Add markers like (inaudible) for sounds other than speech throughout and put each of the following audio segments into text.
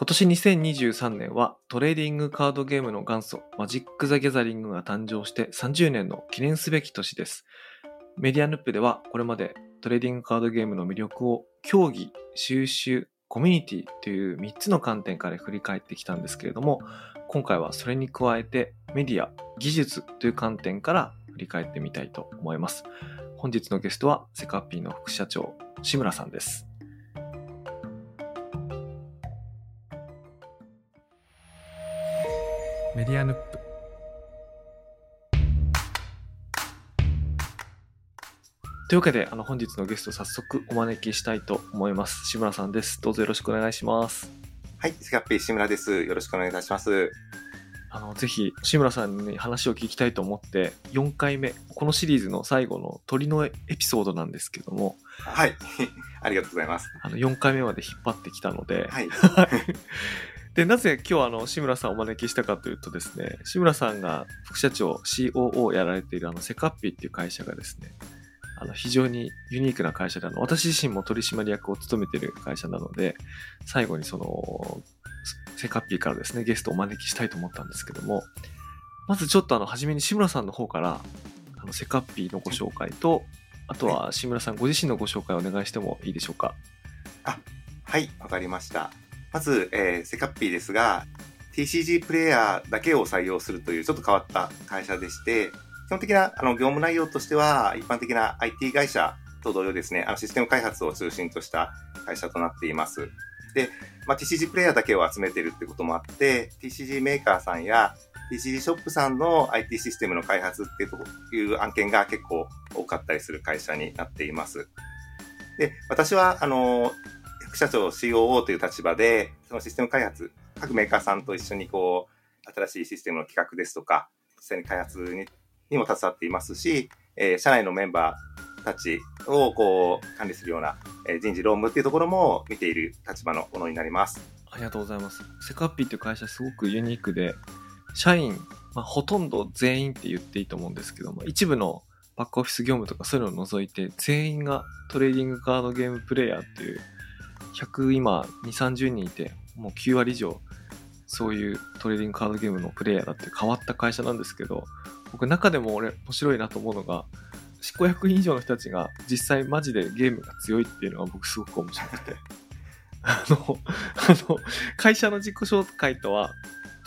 今年2023年はトレーディングカードゲームの元祖マジック・ザ・ギャザリングが誕生して30年の記念すべき年です。メディアヌップではこれまでトレーディングカードゲームの魅力を競技、収集、コミュニティという3つの観点から振り返ってきたんですけれども、今回はそれに加えてメディア、技術という観点から振り返ってみたいと思います。本日のゲストはセカッピーの副社長、志村さんです。メディアヌップ。というわけであの本日のゲスト早速お招きしたいと思います。志村さんです。どうぞよろしくお願いします。はい、スカッピー志村です。よろしくお願いいたします。あのぜひ志村さんに話を聞きたいと思って4回目このシリーズの最後の鳥のエピソードなんですけども。はい、(laughs) ありがとうございます。あの4回目まで引っ張ってきたので、はい、(laughs) でなぜ今日あの志村さんをお招きしたかというとですね志村さんが副社長 COO をやられているあのセカッピーっていう会社がですねあの非常にユニークな会社であの私自身も取締役を務めている会社なので最後にそのセカッピーからですねゲストをお招きしたいと思ったんですけどもまずちょっとあの初めに志村さんの方からあのセカッピーのご紹介とあとは志村さんご自身のご紹介をお願いしてもいいでしょうか？はい、わかりました。まず、えーセカッピーですが、TCG プレイヤーだけを採用するというちょっと変わった会社でして、基本的なあの業務内容としては、一般的な IT 会社と同様ですね、あのシステム開発を中心とした会社となっています。で、まあ、TCG プレイヤーだけを集めているってこともあって、TCG メーカーさんや TCG ショップさんの IT システムの開発っていうという案件が結構多かったりする会社になっています。で、私は、あの、副社長 COO という立場で、そのシステム開発、各メーカーさんと一緒にこう、新しいシステムの企画ですとか、実際に開発ににも携わっていますし、えー社内のメンバーたちをこう管理するような、えー人事労務っていうところも見ている立場のものになります。ありがとうございます。セカッピーっていう会社すごくユニークで、社員、まあ、ほとんど全員って言っていいと思うんですけども、一部のバックオフィス業務とかそういうのを除いて、全員がトレーディングカードゲームプレイヤーっていう、100今2、30人いて、もう9割以上、そういうトレーディングカードゲームのプレイヤーだって変わった会社なんですけど、僕中でも俺面白いなと思うのが、執行役員以上の人たちが実際マジでゲームが強いっていうのが僕すごく面白くて。あの、あの、会社の自己紹介とは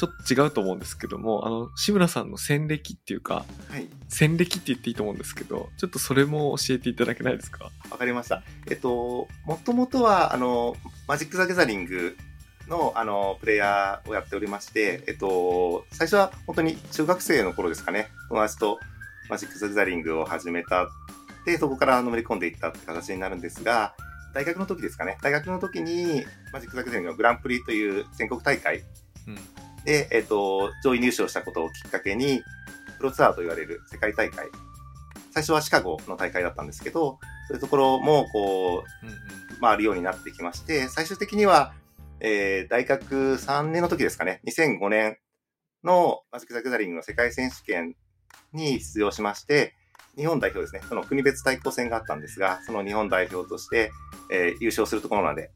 ちょっと違うと思うんですけども、あの、志村さんの戦歴っていうか、はい。戦歴って言っていいと思うんですけど、ちょっとそれも教えていただけないですか？わかりました。えっと、もともとは、あの、マジック・ザ・ギャザリングの、あの、プレイヤーをやっておりまして、えっと、最初は本当に中学生の頃ですかね、友達とマジック・ザ・ギャザリングを始めた。で、そこからのめり込んでいったって形になるんですが、大学の時ですかね、大学の時に、マジック・ザ・ギャザリングのグランプリという全国大会うん。で、えっと、上位入賞したことをきっかけに、プロツアーと言われる世界大会。最初はシカゴの大会だったんですけど、そういうところも、こう、うんうん。回るようになってきまして、最終的には、えー大学3年の時ですかね、2005年のマジック・ザ・ギャザリングの世界選手権に出場しまして、日本代表ですね、その国別対抗戦があったんですが、その日本代表として、えー優勝するところまで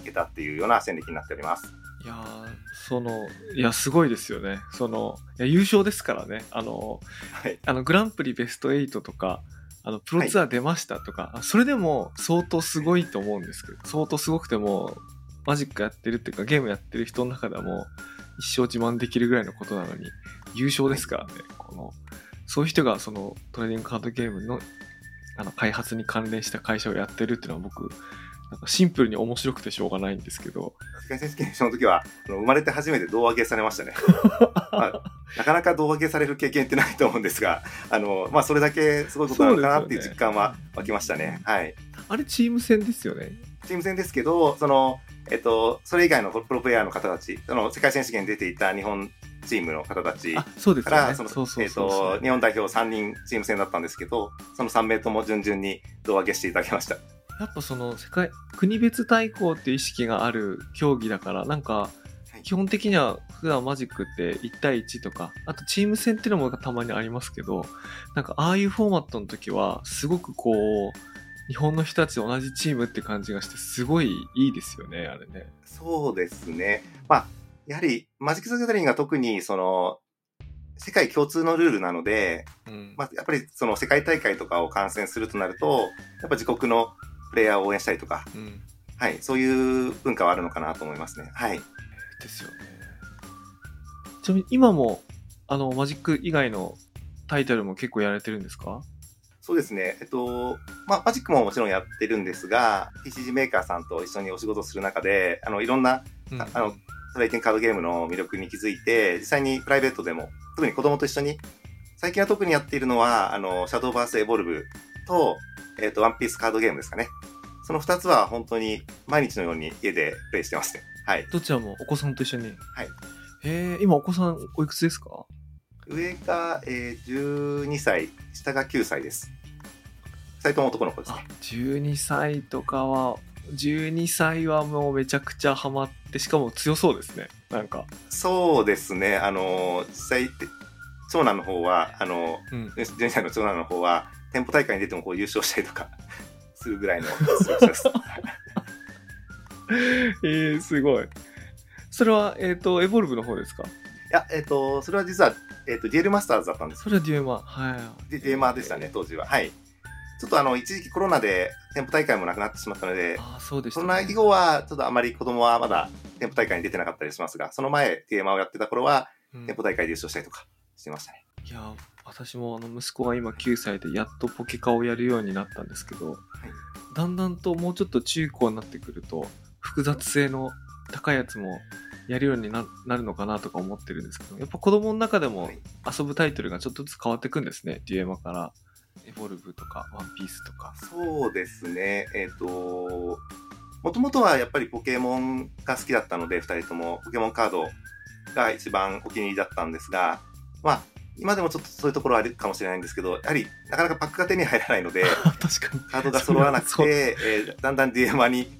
いけたっていうような戦歴になっております。いやーその、いや、すごいですよね。その、優勝ですからね。あの、はい。あの、グランプリベスト8とか、あの、プロツアー出ましたとか、あそれでも相当すごいと思うんですけど、相当すごくても、マジックやってるっていうか、ゲームやってる人の中ではもう、一生自慢できるぐらいのことなのに、優勝ですからね。この、そういう人が、その、トレーディングカードゲームの、あの、開発に関連した会社をやってるっていうのは僕、なんかシンプルに面白くてしょうがないんですけど、世界選手権その時は、生まれて初めて胴上げされましたね。(laughs) まあなかなか胴上げされる経験ってないと思うんですが、あの、まあ、それだけすごいことなのかなっていう実感は湧きましたね。はい。あれチーム戦ですよね。チーム戦ですけど、その、えっと、それ以外のプロプレイヤーの方たち、その世界選手権に出ていた日本チームの方たちあ、そうですから、えっと、日本代表3人チーム戦だったんですけど、その3名とも順々に胴上げしていただきました。やっぱその世界国別対抗っていう意識がある競技だからなんかはい基本的には普段マジックって1対1とかあとチーム戦っていうのもたまにありますけどなんかああいうフォーマットの時はすごくこう日本の人たちと同じチームって感じがして、すごいいいですよね、あれね。そうですね。まあ、やはり、マジック・ザ・ギャザリングが特に、その、世界共通のルールなので、うん。まあ、やっぱりその世界大会とかを観戦するとなると、やっぱ自国のプレイヤーを応援したりとか、うん。はい、そういう文化はあるのかなと思いますね。はい。ですよね。ちなみに今も、あの、マジック以外のタイトルも結構やられてるんですか？そうですね。えっと、まあ、マジックももちろんやってるんですが、TCG メーカーさんと一緒にお仕事する中で、あの、いろんなうんああのトレーディングカードゲームの魅力に気づいて、実際にプライベートでも、特に子供と一緒に、最近は特にやっているのは、あの、シャドーバースエボルブと、えっ、と、ワンピースカードゲームですかね。その二つは本当に毎日のように家でプレイしてますね。はい。どちらもお子さんと一緒に？はい。へえ、今お子さんおいくつですか？上が、えー、12歳、下が9歳です。二人とも男の子ですあね。、12歳とかは、12歳はもうめちゃくちゃハマって、しかも強そうですね。なんか。そうですね。あの、実際、長男の方は、あの、うん。12歳の長男の方は、店舗大会に出てもこう優勝したりとか (laughs) するぐらいの実です。(laughs) えー、すごい。それは、えっ、と、エボルブの方ですか？いや、えっ、と、それは実は、えっ、と、デュエルマスターズだったんですそれはデュエマー。はい。でデーマーでしたね、当時は。はい。ちょっとあの、一時期コロナで店舗大会もなくなってしまったので、ああ、そうでした、コロナ以後は、ちょっとあまり子供はまだ店舗大会に出てなかったりしますが、その前、テーマをやってた頃は、うん店舗大会で優勝したりとかしてましたね。いやー私もあの息子が今9歳でやっとポケカをやるようになったんですけど、だんだんともうちょっと中高になってくると複雑性の高いやつもやるようにななるのかなとか思ってるんですけどやっぱ子供の中でもはい。遊ぶタイトルがちょっとずつ変わってくんですねデュエマから。エボルブとかワンピースとか。そうですね、えっ、と、もともとはやっぱりポケモンが好きだったので、二人とも。ポケモンカードが一番お気に入りだったんですが、まあ、今でもちょっとそういうところはあるかもしれないんですけど、やはりなかなかパックが手に入らないので、(laughs) 確かに。カードが揃わなくて、えーだんだんデュエマに、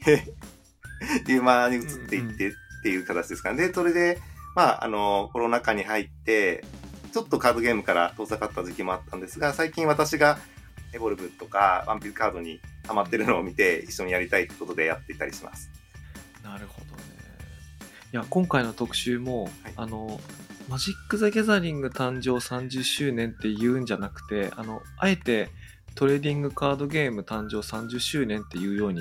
デュエマに移っていってっていう形ですかね。で、それで、まあ、あの、コロナ禍に入って、ちょっとカードゲームから遠ざかった時期もあったんですが、最近私がエボルブとかワンピースカードにハマってるのを見て、一緒にやりたいってことでやっていたりします。なるほどね。いや今回の特集も、はい。あのマジック・ザ・ギャザリング誕生30周年って言うんじゃなくてあのあえてトレーディングカードゲーム誕生30周年っていうように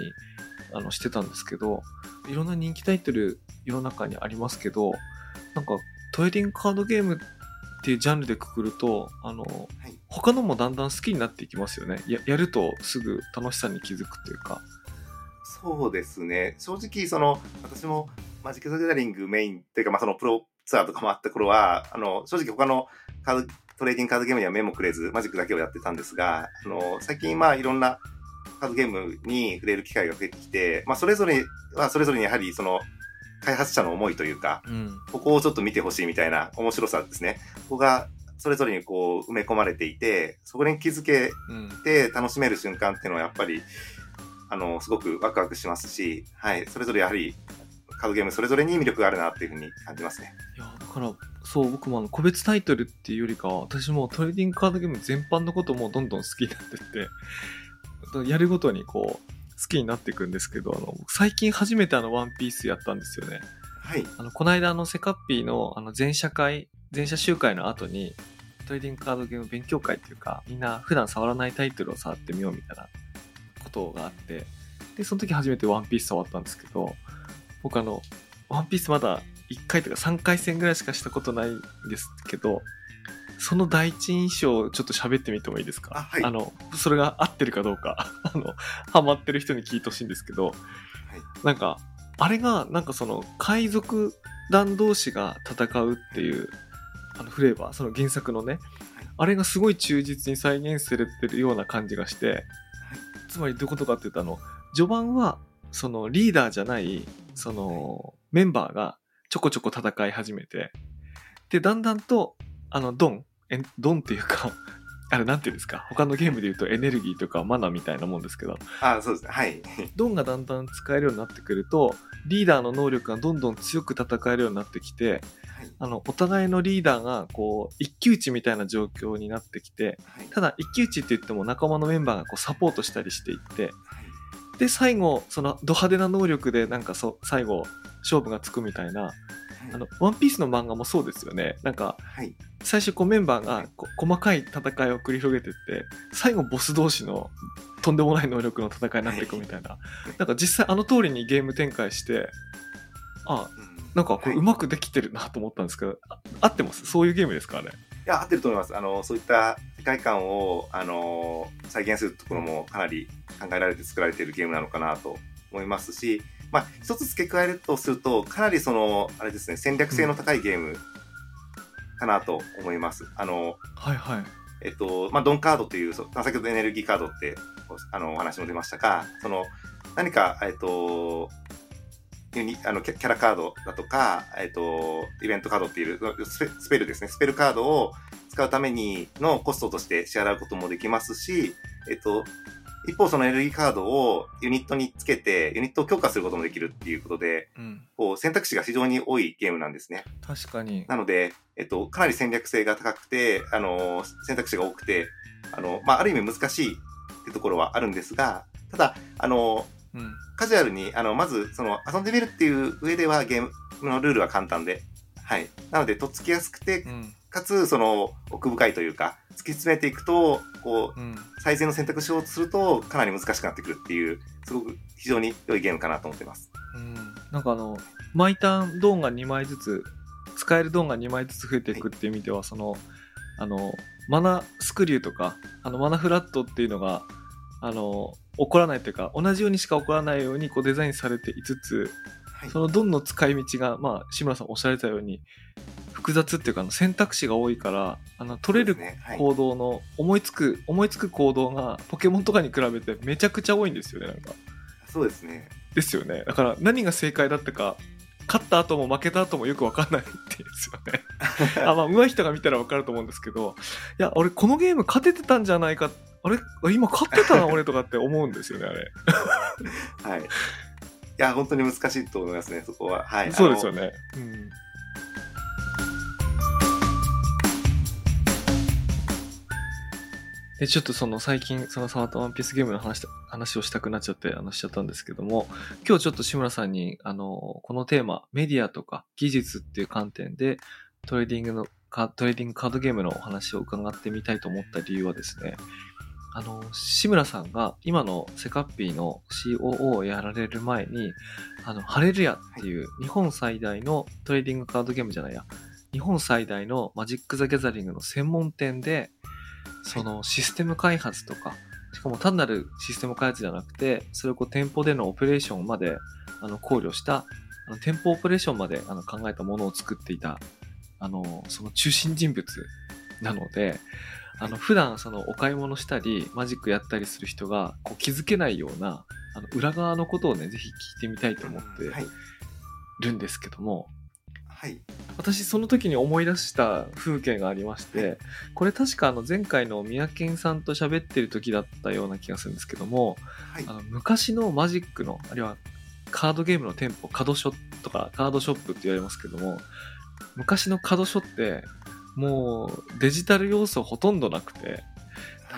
あのしてたんですけどいろんな人気タイトル世の中にありますけどなんかトレーディングカードゲームっていうジャンルでくくるとあの、はい。他のもだんだん好きになっていきますよね。ややるとすぐ楽しさに気づくっていうか。そうですね。正直、その、私もマジック・ザ・ギャザリングメインっていうか、まあ、そのプロツアーとかもあった頃は、あの、正直他のカード、トレーディングカードゲームには目もくれず、マジックだけをやってたんですが、あの、最近、まあ、いろんなカードゲームに触れる機会が増えてきて、まあ、それぞれは、それぞれにやはり、その、開発者の思いというか、うんここをちょっと見てほしいみたいな面白さですね。ここが、それぞれにこう、埋め込まれていて、そこに気づけうんで楽しめる瞬間っていうのはやっぱり、あの、すごくワクワクしますし、はい、それぞれやはり、カードゲームそれぞれに魅力があるなっていうふうに感じますね。いやだからそう僕もあの個別タイトルっていうよりかは私もトレーディングカードゲーム全般のこともどんどん好きになってってやるごとにこう好きになっていくんですけどあの最近初めてあのワンピースやったんですよねはい。あのこの間あのセカッピーのあの全社会全社集会の後にトレーディングカードゲーム勉強会っていうかみんな普段触らないタイトルを触ってみようみたいなことがあってでその時初めてワンピース触ったんですけど僕あのワンピースまだ1回とか3回戦ぐらいしかしたことないんですけどその第一印象をちょっと喋ってみてもいいですか？あはい。のそれが合ってるかどうか。(laughs) あのハマってる人に聞いてほしいんですけどはい。なんか、あれが、なんかその、海賊団同士が戦うっていう、あのフレーバー、その原作のね、あれがすごい忠実に再現されてるような感じがして、つまりどういうことかっていうと、あの、序盤は、そのリーダーじゃない、その、メンバーがちょこちょこ戦い始めて、で、だんだんと、あの、ドン、えドンっていうか、(laughs) あれなんていうんですか、他のゲームで言うとエネルギーとかマナみたいなもんですけど、あ、そうですね。はい。(laughs) ドンがだんだん使えるようになってくるとリーダーの能力がどんどん強く戦えるようになってきてあの、お互いのリーダーが、こう、一騎打ちみたいな状況になってきて、はい。ただ、一騎打ちって言っても仲間のメンバーがこうサポートしたりしていって、はいで、最後、その、ド派手な能力で、なんかそ、最後、勝負がつくみたいな、あの、ワンピースの漫画もそうですよね。なんか、はい。最初こうメンバーがこ細かい戦いを繰り広げてって最後ボス同士のとんでもない能力の戦いになっていくみたいな、なんか実際あの通りにゲーム展開してあうん。なんかこれはい。うまくできてるなと思ったんですけど、あ合ってます？そういうゲームですかあれ？いや、合ってると思います。あの、そういった世界観を、あの、再現するところもかなり考えられて作られているゲームなのかなと思いますし、まあ、一つ付け加えるとすると、かなりその、あれですね、戦略性の高いゲームかなと思います。あの、はいはいえっと、まあ、ドンカードっていう、先ほどエネルギーカードって、おあの、お話も出ましたが、その、何か、えっと、ユニあのキャラカードだとか、えっと、イベントカードっていうスペルですね。スペルカードを使うためにのコストとして支払うこともできますし、えっと、一方そのエネルギーカードをユニットにつけて、ユニットを強化することもできるっていうことで、うんこう選択肢が非常に多いゲームなんですね。確かになので、えっと、かなり戦略性が高くて、あの、選択肢が多くて、あの、まあ、ある意味難しいってところはあるんですが、ただ、あの、うんカジュアルに、あの、まず、その、遊んでみるっていう上では、ゲームのルールは簡単で、はい。なので、とっつきやすくてう、んかつ、その、奥深いというか、突き詰めていくと、こう、うん最善の選択肢をすると、かなり難しくなってくるっていう、すごく非常に良いゲームかなと思ってます。うんなんかあの毎ターンドーンが2枚ずつ使えるドーンが2枚ずつ増えていくっていう意味では、そのあのマナスクリューとかあのマナフラットっていうのがあの起こらないというか同じようにしか起こらないようにこうデザインされていつつはい。そのドンの使い道が、まあ、志村さんおっしゃられたように複雑っていうか選択肢が多いからあの取れる行動の思いつく思いつく行動がポケモンとかに比べてめちゃくちゃ多いんですよねなんか。そうですね。ですよね。だから何が正解だったか、勝った後も負けた後もよく分かんないっていうんですよね。(laughs) あ、まあ、上手い人が見たら分かると思うんですけど、いや、俺このゲーム勝ててたんじゃないか、あれ今勝ってたな、(laughs) 俺とかって思うんですよね、あれ。はい。いや、本当に難しいと思いますね、そこは。はい。ね。そうですよね。うん。で、ちょっとその最近、その触ったワンピースゲームの話話をしたくなっちゃって、あの、しちゃったんですけども、今日ちょっと志村さんに、あの、このテーマ、メディアとか技術っていう観点で、トレーディングの、トレーディングカードゲームのお話を伺ってみたいと思った理由はですね、あの、志村さんが今のセカッピーの COO をやられる前に、あの、ハレルヤっていう日本最大のトレーディングカードゲームじゃないや、日本最大のマジック・ザ・ギャザリングの専門店で、そのシステム開発とか、しかも単なるシステム開発じゃなくて、それをこう店舗でのオペレーションまであの考慮した、あの店舗オペレーションまであの考えたものを作っていた、あの、その中心人物なので、あの、普段そのお買い物したり、マジックやったりする人がこう気づけないような、あの、裏側のことをね、ぜひ聞いてみたいと思ってはい。るんですけども、はい。私その時に思い出した風景がありましてこれ確かあの前回の三宅さんと喋ってる時だったような気がするんですけどもはいあ。の昔のマジックのあるいはカードゲームの店舗カードショップとかカードショップって言われますけども昔のカードショってもうデジタル要素ほとんどなくて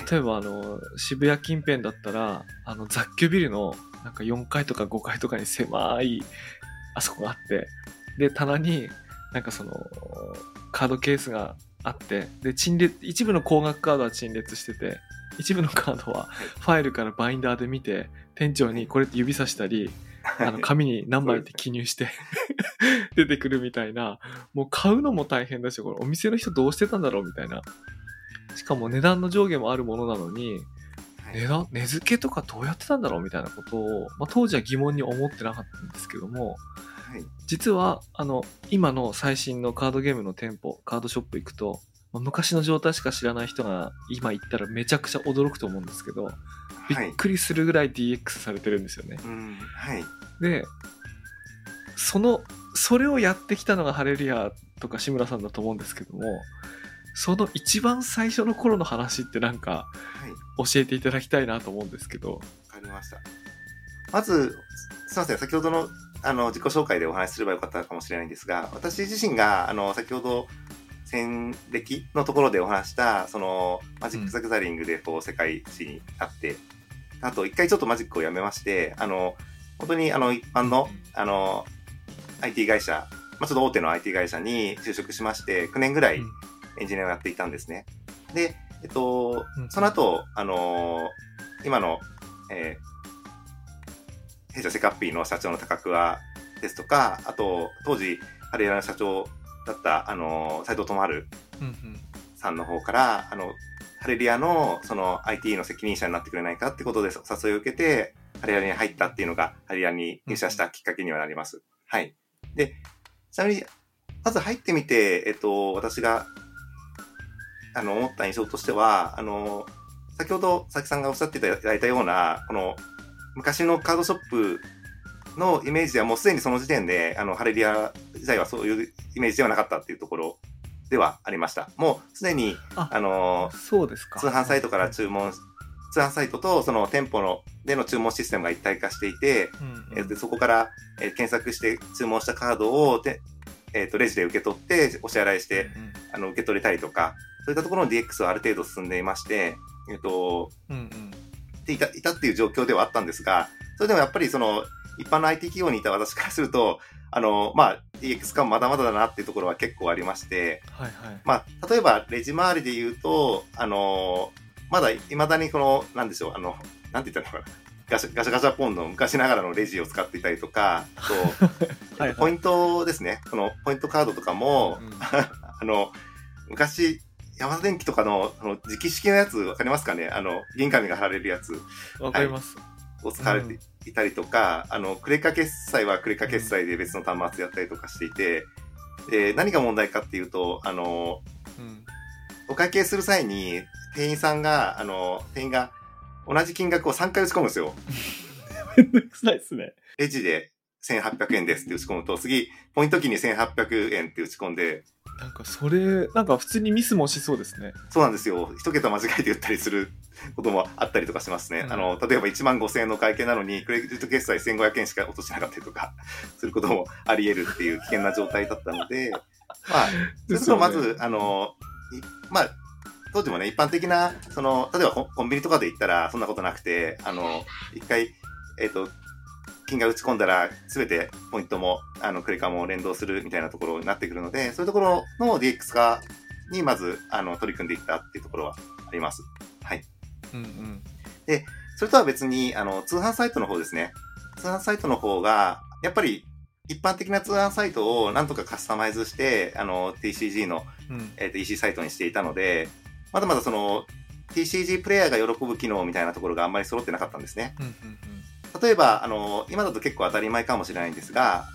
例えばあの渋谷近辺だったらあの雑居ビルのなんか4階とか5階とかに狭いあそこがあってで棚になんかそのカードケースがあってで陳列一部の高額カードは陳列してて一部のカードはファイルからバインダーで見て店長にこれって指さしたりあの紙に何枚って記入して (laughs) 出てくるみたいなもう買うのも大変だしこれお店の人どうしてたんだろうみたいな。しかも値段の上下もあるものなのにはい。値段値付けとかどうやってたんだろうみたいなことを、まあ、当時は疑問に思ってなかったんですけどもはい。実はあの今の最新のカードゲームの店舗カードショップ行くと、まあ昔の状態しか知らない人が今行ったらめちゃくちゃ驚くと思うんですけどびはいっ。くりするぐらい DX されてるんですよね。うん。はい。でそのそれをやってきたのがハレルヤとか志村さんだと思うんですけどもその一番最初の頃の話ってなんかはい。教えていただきたいなと思うんですけど。わかりました。まず、すみません、先ほどのあの、自己紹介でお話しすればよかったかもしれないんですが、私自身が、あの、先ほど、戦歴のところでお話した、その、マジック・ザ・ギャザリングで、こう、世界一になって、あと、一回ちょっとマジックをやめまして、あの、本当に、あの、一般の、あの、IT 会社、まあ、ちょっと大手の IT 会社に就職しまして、9年ぐらいエンジニアをやっていたんですね。で、えっとうん、その後、あの今の、えー、弊社セカッピーの社長の高桑ですとか、あと、当時、ハレラの社長だった、あの斉藤智春さんの方から、あの、ハレリアの、その IT の責任者になってくれないかってことでお誘いを受けて、ハレリアに入ったっていうのが、ハレリアに入社したきっかけにはなります。はい。で、ちなみに、まず入ってみて、えっと、私が、あの、思った印象としては、あの、先ほど佐々木さんがおっしゃっていただいたような、この、昔のカードショップのイメージではもうすでにその時点で、あの、ハレリア自体はそういうイメージではなかったっていうところではありました。もうすでに、ああの、そうですか。通販サイトから注文、通販サイトとその店舗のでの注文システムが一体化していて、うんうんえそこから、えー検索して注文したカードをで、えーとレジで受け取ってお支払いして、あの受け取れたりとか、そういったところの DX はある程度進んでいまして、えっ、と、うんうんでいたいたっていう状況ではあったんですが、それでもやっぱりその一般の IT 企業にいた私からすると、あの、まあ、DX 化まだまだだなっていうところは結構ありまして、はいはい。まあ、例えばレジ周りで言うと、あのまだ未だにこの、なんでしょう、あの、なんて言ったのかな。ガシャガシャガシャポンの昔ながらのレジを使っていたりとか、あと、(laughs) はいはいポイントですね。このポイントカードとかも、うん (laughs) あの、昔、山田電機とかの、あの、直式のやつ、わかりますかね？あの、銀紙が貼られるやつわかります。を使われていたりとか、あの、クレカ決済はクレカ決済で別の端末やったりとかしていて、で、何が問題かっていうと、あの、うんお会計する際に、店員さんが、あの、店員が同じ金額を3回打ち込むんですよ。(laughs) めんどくさいですね。レジで1800円ですって打ち込むと、次、ポイント機に1800円って打ち込んで、なんかそれ、なんか普通にミスもしそうですね。そうなんですよ。一桁間違えて打ったりすることもあったりとかしますね。うんあの、例えば1万5000円の会計なのに、クレジット決済1500円しか落としてなかったりとか、することもあり得るっていう危険な状態だったので、(laughs) まあ、そうするとまず、あの、いまあ、当時もね、一般的な、その、例えばコンビニとかで行ったらそんなことなくて、あの、一回、えっ、と、金が打ち込んだら、すべてポイントも、あの、クレカも連動するみたいなところになってくるので、そういうところの DX 化にまず、あの、取り組んでいったっていうところはあります。はい。うんうん。それとは別に、あの、通販サイトの方ですね。通販サイトの方が、やっぱり、一般的な通販サイトをなんとかカスタマイズして、あの、TCG の、うんえっ、と、EC サイトにしていたので、まだまだその、TCG プレイヤーが喜ぶ機能みたいなところがあんまり揃ってなかったんですね。うんうん例えば、あの、今だと結構当たり前かもしれないんですが、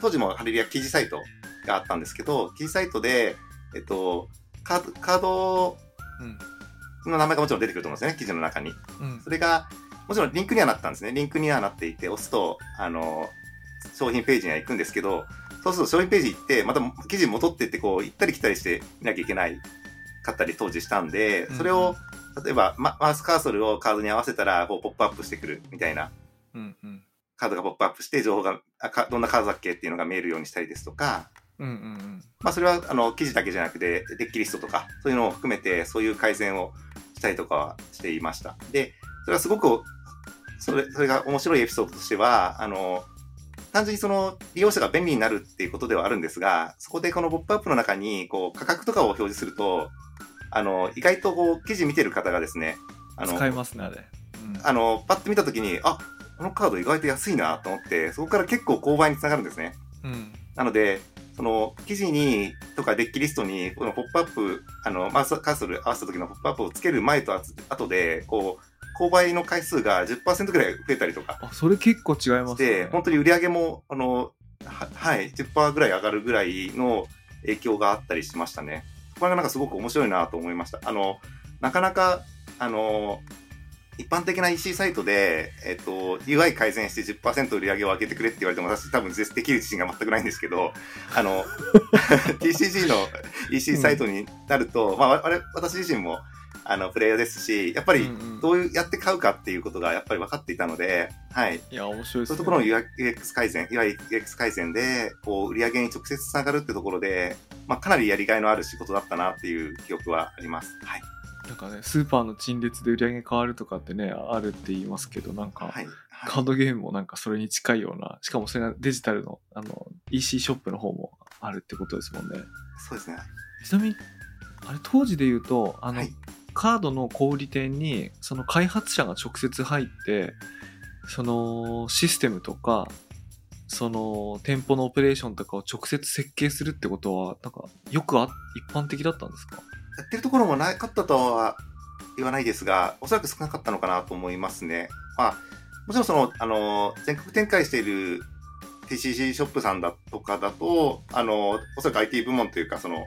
当時もハレリア記事サイトがあったんですけど、記事サイトで、えっと、カード、カードうんの名前がもちろん出てくると思うんですよね、記事の中に。うんそれが、もちろんリンクにはなったんですね。リンクにはなっていて、押すと、あの、商品ページには行くんですけど、そうすると商品ページ行って、また記事戻ってって、こう、行ったり来たりして見なきゃいけないかったり当時したんで、それを、例えば、ママウスカーソルをカードに合わせたら、こう、ポップアップしてくるみたいな、うんうんカードがポップアップして、情報が、あかどんなカードだっけっていうのが見えるようにしたりですとか、うんうんまあ、それは、あの、記事だけじゃなくて、デッキリストとか、そういうのを含めて、そういう改善をしたりとかはしていました。で、それはすごく、それ、それが面白いエピソードとしては、あの、単純にその、利用者が便利になるっていうことではあるんですが、そこでこのポップアップの中に、こう、価格とかを表示すると、あの、意外とこう、記事見てる方がですね、あの、使いますね、あれ。うんあの、パッと見たときに、あ、このカード意外と安いなと思って、そこから結構購買につながるんですね。うんなので、その記事にとかデッキリストにこのポップアップ、あの、マウスカーソル合わせた時のポップアップをつける前と後で、こう、購買の回数が10%ぐらい増えたりとかあ、それ結構違いますね。本当に売り上げも、あの、ははい、10%ぐらい上がるぐらいの影響があったりしましたね。これがなんかすごく面白いなと思いました。あの、なかなか、あの、一般的な EC サイトで、えっと、UI 改善して10%売り上げを上げてくれって言われても私多分できる自信が全くないんですけど、あの、(laughs) TCG の EC サイトになると、まあ、あれ、私自身もあの、プレイヤーですし、やっぱりうんうんどうやって買うかっていうことがやっぱり分かっていたので、はい。いや、面白いですね。そういうところの UX 改善、いわゆる UX 改善で、こう、売り上げに直接つながるってところで、まあ、かなりやりがいのある仕事だったなっていう記憶はあります。はい。なんかね、スーパーの陳列で売り上げ変わるとかってね、あるって言いますけど、なんか、はい。はいカードゲームもなんかそれに近いような、しかもそれがデジタルの、あの、EC ショップの方もあるってことですもんね。そうですね。ちなみに、あれ、当時で言うと、あの、はい。カードの小売店に、その開発者が直接入って、そのシステムとか、その店舗のオペレーションとかを直接設計するってことは、なんか、よくあ、一般的だったんですか？やってるところもなかったとは言わないですが、おそらく少なかったのかなと思いますね。まあ、もちろんその、あの、全国展開している TCC ショップさんだとかだと、あの、おそらく IT 部門というか、その、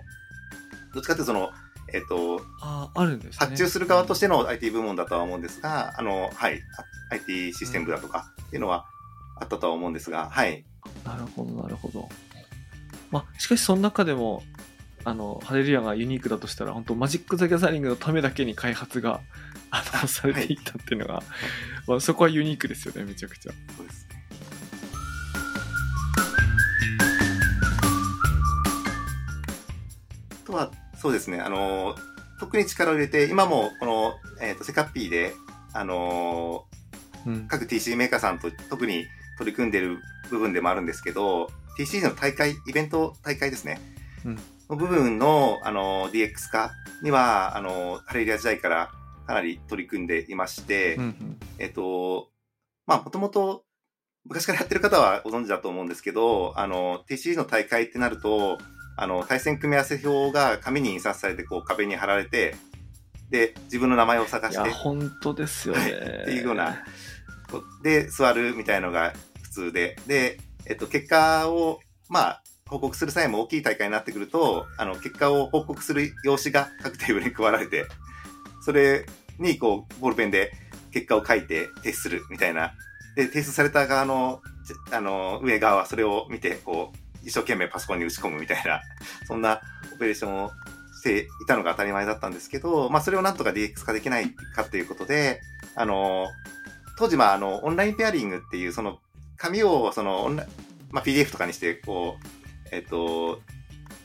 どっちかっていうとその、えっ、と、ああ、あるんですね。発注する側としての IT 部門だとは思うんですが、あの、はい、IT システムだとかっていうのはあったとは思うんですが、はい。なるほど、なるほど。まあ、しかしその中でも、あの、ハレルヤがユニークだとしたら、本当マジック・ザ・ギャザリングのためだけに開発が、あの、されていったっていうのが、まあ、そこはユニークですよね、めちゃくちゃ。そうですね。あとは、そうですね、あの、特に力を入れて、今もこの、えっ、と、セカッピーで、あのうん。各 TC メーカーさんと特に取り組んでいる部分でもあるんですけど、TC の大会、イベント大会ですね。うんの部分の、あの、DX 化には、あの、ハレリア時代からかなり取り組んでいまして、うんうん。えっと、まあ、もともと、昔からやってる方はご存知だと思うんですけど、あの、TCG の大会ってなると、あの、対戦組み合わせ表が紙に印刷されて、こう、壁に貼られて、で、自分の名前を探して、本当ですよね。はいっていうような、で、座るみたいのが普通で、で、えっと、結果を、まあ、報告する際も大きい大会になってくると、あの、結果を報告する用紙が各テーブルに配られて、それに、こう、ボールペンで結果を書いて提出するみたいな。で、提出された側の、あの、上側はそれを見て、こう、一生懸命パソコンに打ち込むみたいな、そんなオペレーションをしていたのが当たり前だったんですけど、まあ、それをなんとか DX 化できないかっていうことで、あの、当時、まあ、あの、オンラインペアリングっていう、その、紙を、その、オンライン、まあ、PDF とかにして、こう、えっと、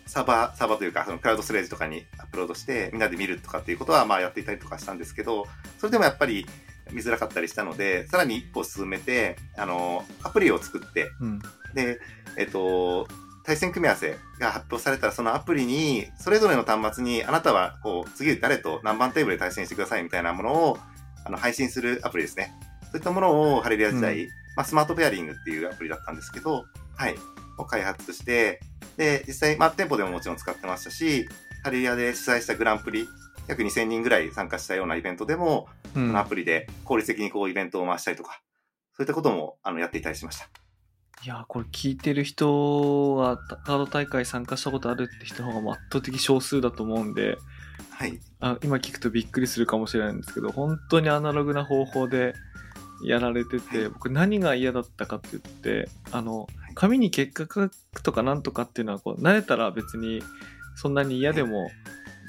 サーバー、サーバーというか、そのクラウドストレージとかにアップロードして、みんなで見るとかっていうことは、まあ、やっていたりとかしたんですけど、それでもやっぱり見づらかったりしたので、さらに一歩進めて、あの、アプリを作って、うん。で、えっと、対戦組み合わせが発表されたら、そのアプリに、それぞれの端末に、あなたは、こう、次誰と何番テーブルで対戦してくださいみたいなものを、あの、配信するアプリですね。そういったものを、ハレリア時代、うまあ、スマートペアリングっていうアプリだったんですけど、はい、を開発して、で、実際、まあ、店舗でももちろん使ってましたし、ハレリアで主催したグランプリ、約2000人ぐらい参加したようなイベントでも、うんこのアプリで効率的にこうイベントを回したりとか、そういったことも、あの、やっていたりしました。いや、これ聞いてる人がカード大会参加したことあるって人の方が圧倒的少数だと思うんで、はい。あ今聞くとびっくりするかもしれないんですけど、本当にアナログな方法でやられてて、はい僕何が嫌だったかって言って、あのはい、紙に結果書くとかなんとかっていうのはこう、慣れたら別にそんなに嫌でも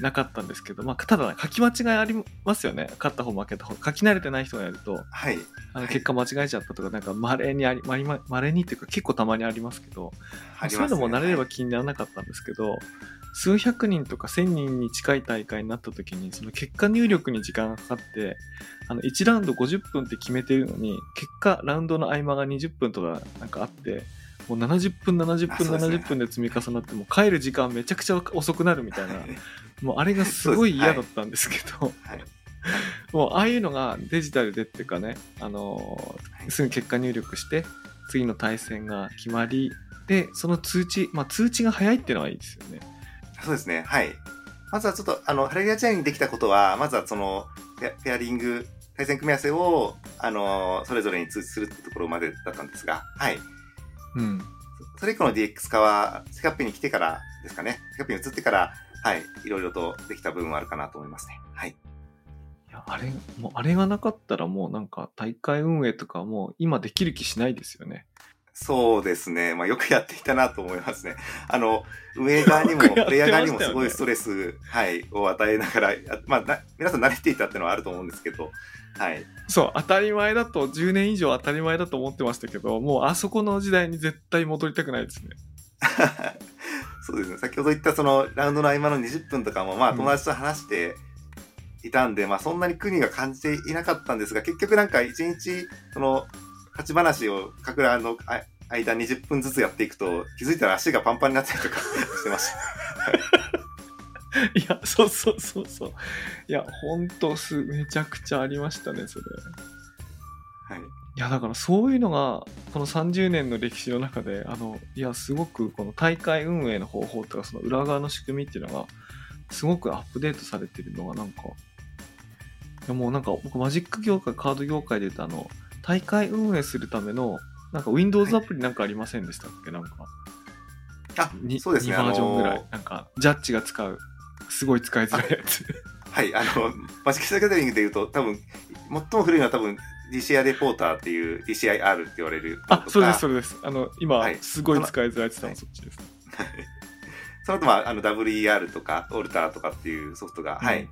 なかったんですけど、まあ、ただ書き間違いありますよね。勝った方負けた方。書き慣れてない人がやると、はい。あのはい結果間違えちゃったとか、なんか稀にあり、まりま稀にっていうか結構たまにありますけど、そういうのも慣れれば気にならなかったんですけど、数百人とか千人に近い大会になった時に、その結果入力に時間がかかって、あの、1ラウンド50分って決めてるのに、結果、ラウンドの合間が20分とかなんかあって、もう70分、70分、あそうですね70分で積み重なって、もう帰る時間めちゃくちゃ遅くなるみたいな、は (laughs) いもうあれがすごい嫌だったんですけど、はい。(laughs) もうああいうのがデジタルでっていうかね、あのーすぐ結果入力して、次の対戦が決まり、で、その通知、まあ通知が早いっていうのはいいですよね。そうですね。はい。まずはちょっと、あの、ハレリアチェーンにできたことは、まずはその、ペアペアリング、対戦組み合わせを、あの、それぞれに通知するってところまでだったんですが、はい。うん。そそれ以降の DX 化は、セカッピに来てからですかね。セカッピに移ってから、はい。いろいろとできた部分はあるかなと思いますね。はい。いや、あれ、もうあれがなかったらもうなんか大会運営とかもう今できる気しないですよね。そうですね。まあ、よくやっていたなと思いますね。あの、運営側にも、プレイヤー側にもすごいストレス、はい、を与えながら、まあ皆さん慣れていたっていうのはあると思うんですけど、はい。そう、当たり前だと、10年以上当たり前だと思ってましたけど、もうあそこの時代に絶対戻りたくないですね。(laughs) そうですね。先ほど言ったそのラウンドの合間の20分とかも、まあ友達と話していたんで、うん、まあそんなに苦には感じていなかったんですが、結局なんか一日、その、勝ち話を各らの間20分ずつやっていくと、気づいたら足がパンパンになったりとかしてました。(laughs) (laughs) いや、そうそうそうそう。いや、ほんとす、めちゃくちゃありましたね、それ。はい。いや、だからそういうのが、この30年の歴史の中で、あの、いや、すごくこの大会運営の方法とか、その裏側の仕組みっていうのが、すごくアップデートされてるのが、なんか、いやもうなんか、僕、マジック業界、カード業界で言うと、あの、大会運営するための、なんか Windows アプリなんかありませんでしたっけ、なんか。あ、そうですね。2バージョンぐらい。なんか、ジャッジが使う、すごい使いづらいやつ。はい、あの、マジックスギャザリングで言うと、多分、最も古いのは多分、DCI レポーターっていう DCIR って言われるあそれですそれです。あの今、はい、すごい使いづらいって言ったのそっちです。その後はあの WER とかオルターとかっていうソフトが、うん、はい。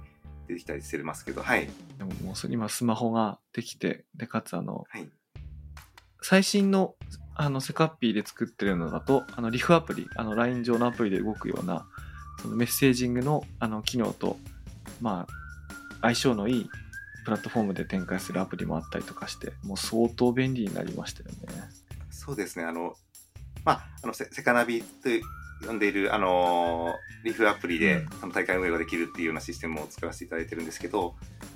出てきたりしてますけどはい。でももう今スマホができてでかつあの、はい、最新のあのセカッピーで作ってるのだとあのリフアプリあの LINE 上のアプリで動くようなそのメッセージングのあの機能とまあ相性のいいプラットフォームで展開するアプリもあったりとかして、もう相当便利になりましたよね。そうですね。あの、まあ、あのセ、セカナビと呼んでいる、あのリフアプリで、その大会運営ができるっていうようなシステムを作らせていただいてるんですけど、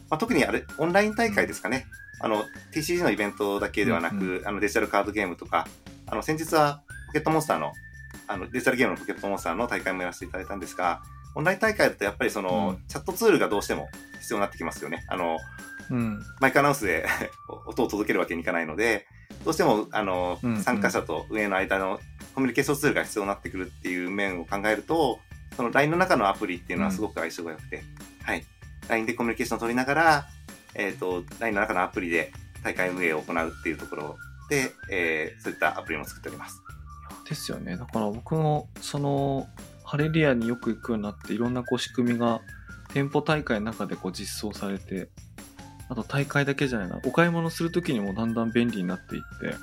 まあ、特にあれ、オンライン大会ですかね。あの、TCG のイベントだけではなく、うんうん、あの、デジタルカードゲームとか、あの、先日はポケットモンスターの、あの、デジタルゲームのポケットモンスターの大会もやらせていただいたんですが、オンライン大会だとやっぱりその、うん、チャットツールがどうしても必要になってきますよね。あの、うん、マイクアナウンスで (laughs) 音を届けるわけにいかないので、どうしても、あの、うんうん、参加者と運営の間のコミュニケーションツールが必要になってくるっていう面を考えると、その LINE の中のアプリっていうのはすごく相性が良くて、うん、はい。LINE でコミュニケーションを取りながら、えっ、ー、と、LINE の中のアプリで大会運営を行うっていうところで、えー、そういったアプリも作っております。ですよね。だから僕も、その、ハレリアによく行くようになって、いろんなこう仕組みが店舗大会の中でこう実装されて、あと大会だけじゃないな、お買い物するときにもだんだん便利になっていって、はい。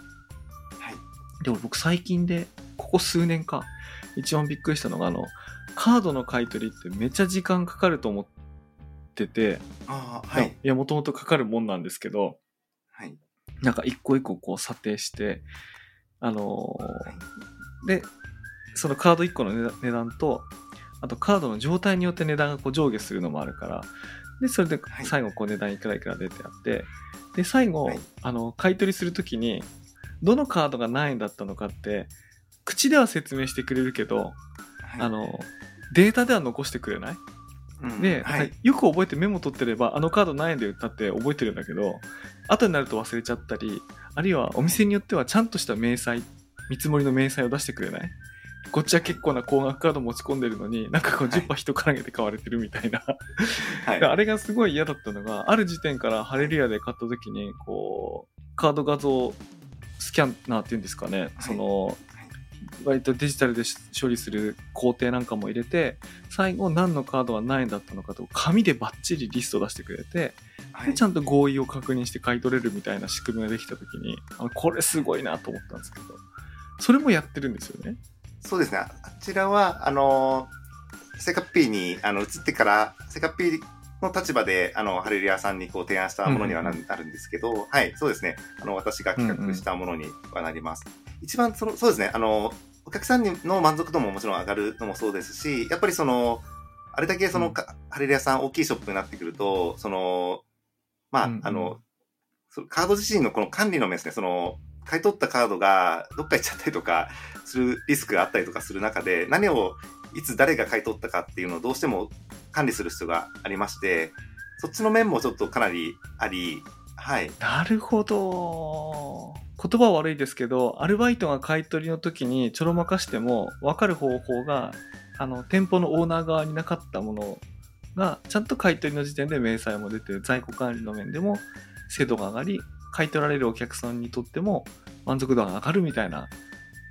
でも僕最近で、ここ数年か、一番びっくりしたのが、あの、カードの買い取りってめっちゃ時間かかると思ってて、ああ、はい。いや、もともとかかるもんなんですけど、はい。なんか一個一個こう査定して、あのーはい、で、そのカード1個の値段と、あとカードの状態によって値段がこう上下するのもあるから、で、それで最後こう値段いくらいくら出てあって、で、最後、はい、あの、買い取りするときに、どのカードが何円だったのかって、口では説明してくれるけど、はい、あの、データでは残してくれない、うん、で、はい、よく覚えてメモ取ってれば、あのカード何円で売ったって覚えてるんだけど、後になると忘れちゃったり、あるいはお店によってはちゃんとした明細、見積もりの明細を出してくれない？こっちは結構な高額カード持ち込んでるのに、なんかこう10羽人からげて買われてるみたいな。はい、あれがすごい嫌だったのが、ある時点からハレルヤで買った時に、こう、カード画像スキャンナーっていうんですかね、はい、その、割とデジタルで処理する工程なんかも入れて、最後何のカードは何円だったのかと紙でバッチリリスト出してくれて、はい、ちゃんと合意を確認して買い取れるみたいな仕組みができた時に、あこれすごいなと思ったんですけど、それもやってるんですよね。そうですね。あちらは、あの、セカッピーにあの移ってから、セカッピーの立場で、あの、ハレルヤさんにこう提案したものにはな,、るんですけど、はい、そうですね。あの、私が企画したものにはなります。うんうん、一番その、そうですね。あの、お客さんの満足度ももちろん上がるのもそうですし、やっぱりその、あれだけその、うん、ハレルヤさん大きいショップになってくると、その、まあ、うんうん、あの、カード自身のこの管理の面ですね、その、買い取ったカードがどっか行っちゃったりとかするリスクがあったりとかする中で、何をいつ誰が買い取ったかっていうのをどうしても管理する必要がありまして、そっちの面もちょっとかなりあり、はい。なるほど。言葉は悪いですけど、アルバイトが買い取りの時にちょろまかしても分かる方法が、あの、店舗のオーナー側になかったものが、ちゃんと買い取りの時点で明細も出て、在庫管理の面でも精度が上がり、買い取られるお客さんにとっても満足度が上がるみたいな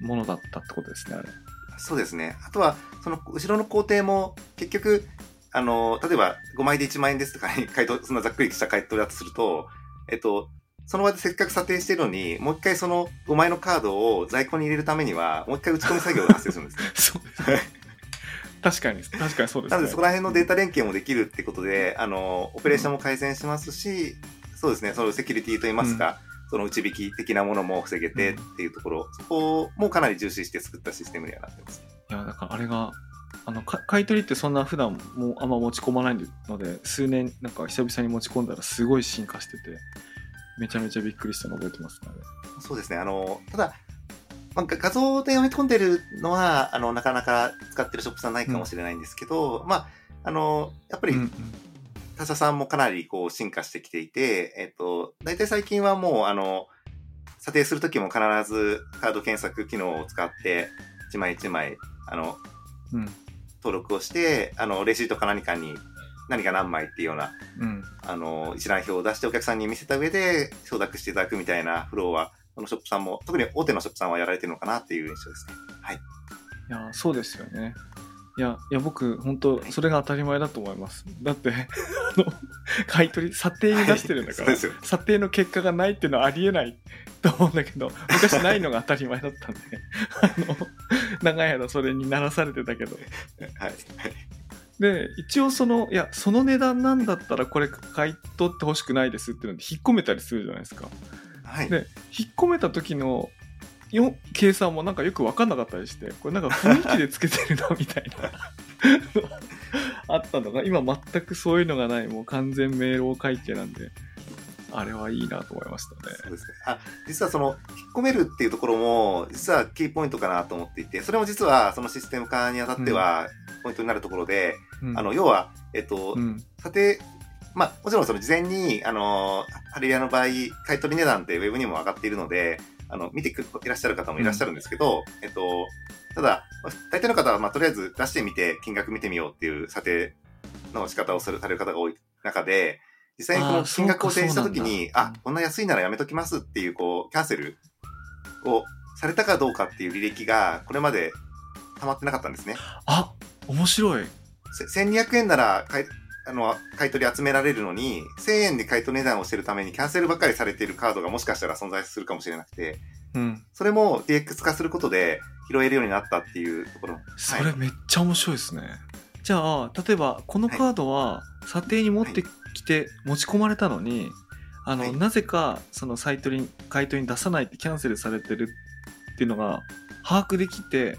ものだったってことですね、あれ。そうですね。あとは、その後ろの工程も結局、あの、例えば5枚で1万円ですとかに (laughs) 回答、そんなざっくりした回答だとすると、えっと、その場でせっかく査定してるのに、もう一回その5枚のカードを在庫に入れるためには、もう一回打ち込み作業が発生するんですね。(laughs) そうですね。確かに、確かにそうですね。なのでそこら辺のデータ連携もできるってことで、あの、オペレーションも改善しますし、そうですね、そのセキュリティといいますか、その内引き的なものも防げてっていうところ、そこもかなり重視して作ったシステムにはなってます。いや、だからあれが、あの、か買い取りってそんな普段もうあんま持ち込まないので、数年、なんか久々に持ち込んだらすごい進化してて、めちゃめちゃびっくりしたの覚えてますね。そうですね。あの、ただ、まあ、画像で読み込んでるのは、あの、なかなか使ってるショップさんないかもしれないんですけど、まあ、あの、やっぱりうんうん他社さんもかなりこう進化してきていて、えっと、大体最近はもう、あの、査定するときも必ずカード検索機能を使って、一枚一枚、あの、うん登録をして、あの、レシートか何かに、何か何枚っていうような、うんあの、一覧表を出してお客さんに見せた上で承諾していただくみたいなフローは、このショップさんも、特に大手のショップさんはやられてるのかなっていう印象ですね。はい。いやそうですよねいやいや僕本当それが当たり前だと思います。だってあの買い取り査定に出してるんだから、はい査定の結果がないっていうのはありえないと思うんだけど昔ないのが当たり前だったんであの長い間それにならされてたけど。はい。で一応そのいやその値段なんだったらこれ買い取ってほしくないですっていうので引っ込めたりするじゃないですか。はい。で引っ込めた時のよ計算もなんかよく分かんなかったりしてこれなんか雰囲気でつけてるなみたいな。(laughs) あったのが今全くそういうのがないもう完全明朗会計なんであれはいいなと思いましたね。そうですね。あ、実はその、引っ込めるっていうところも、実はキーポイントかなと思っていて、それも実はそのシステム化にあたっては、ポイントになるところで、うん。あの、要は、えっと、うん。査定、まあ、もちろんその事前に、あの、ハレリアの場合、買い取り値段ってウェブにも上がっているので、あの、見てくいらっしゃる方もいらっしゃるんですけど、えっと、ただ、まあ大体の方は、まあ、とりあえず出してみて、金額見てみようっていう査定の仕方をするされる方が多い中で、実際にこの金額を提示したときに、あ、こんな安いならやめときますっていう、こう、キャンセルをされたかどうかっていう履歴が、これまで溜まってなかったんですね。あ面白い。せ1200円なら買いあの買い取り集められるのに、1000円で買い取り値段をしてるためにキャンセルばっかりされているカードがもしかしたら存在するかもしれなくて、うん。それも DX 化することで拾えるようになったっていうところも。それめっちゃ面白いですね、じゃあ例えばこのカードは査定に持ってきて持ち込まれたのにあの、はい。なぜかそのサイトに買い取りに出さないってキャンセルされてるっていうのが把握できて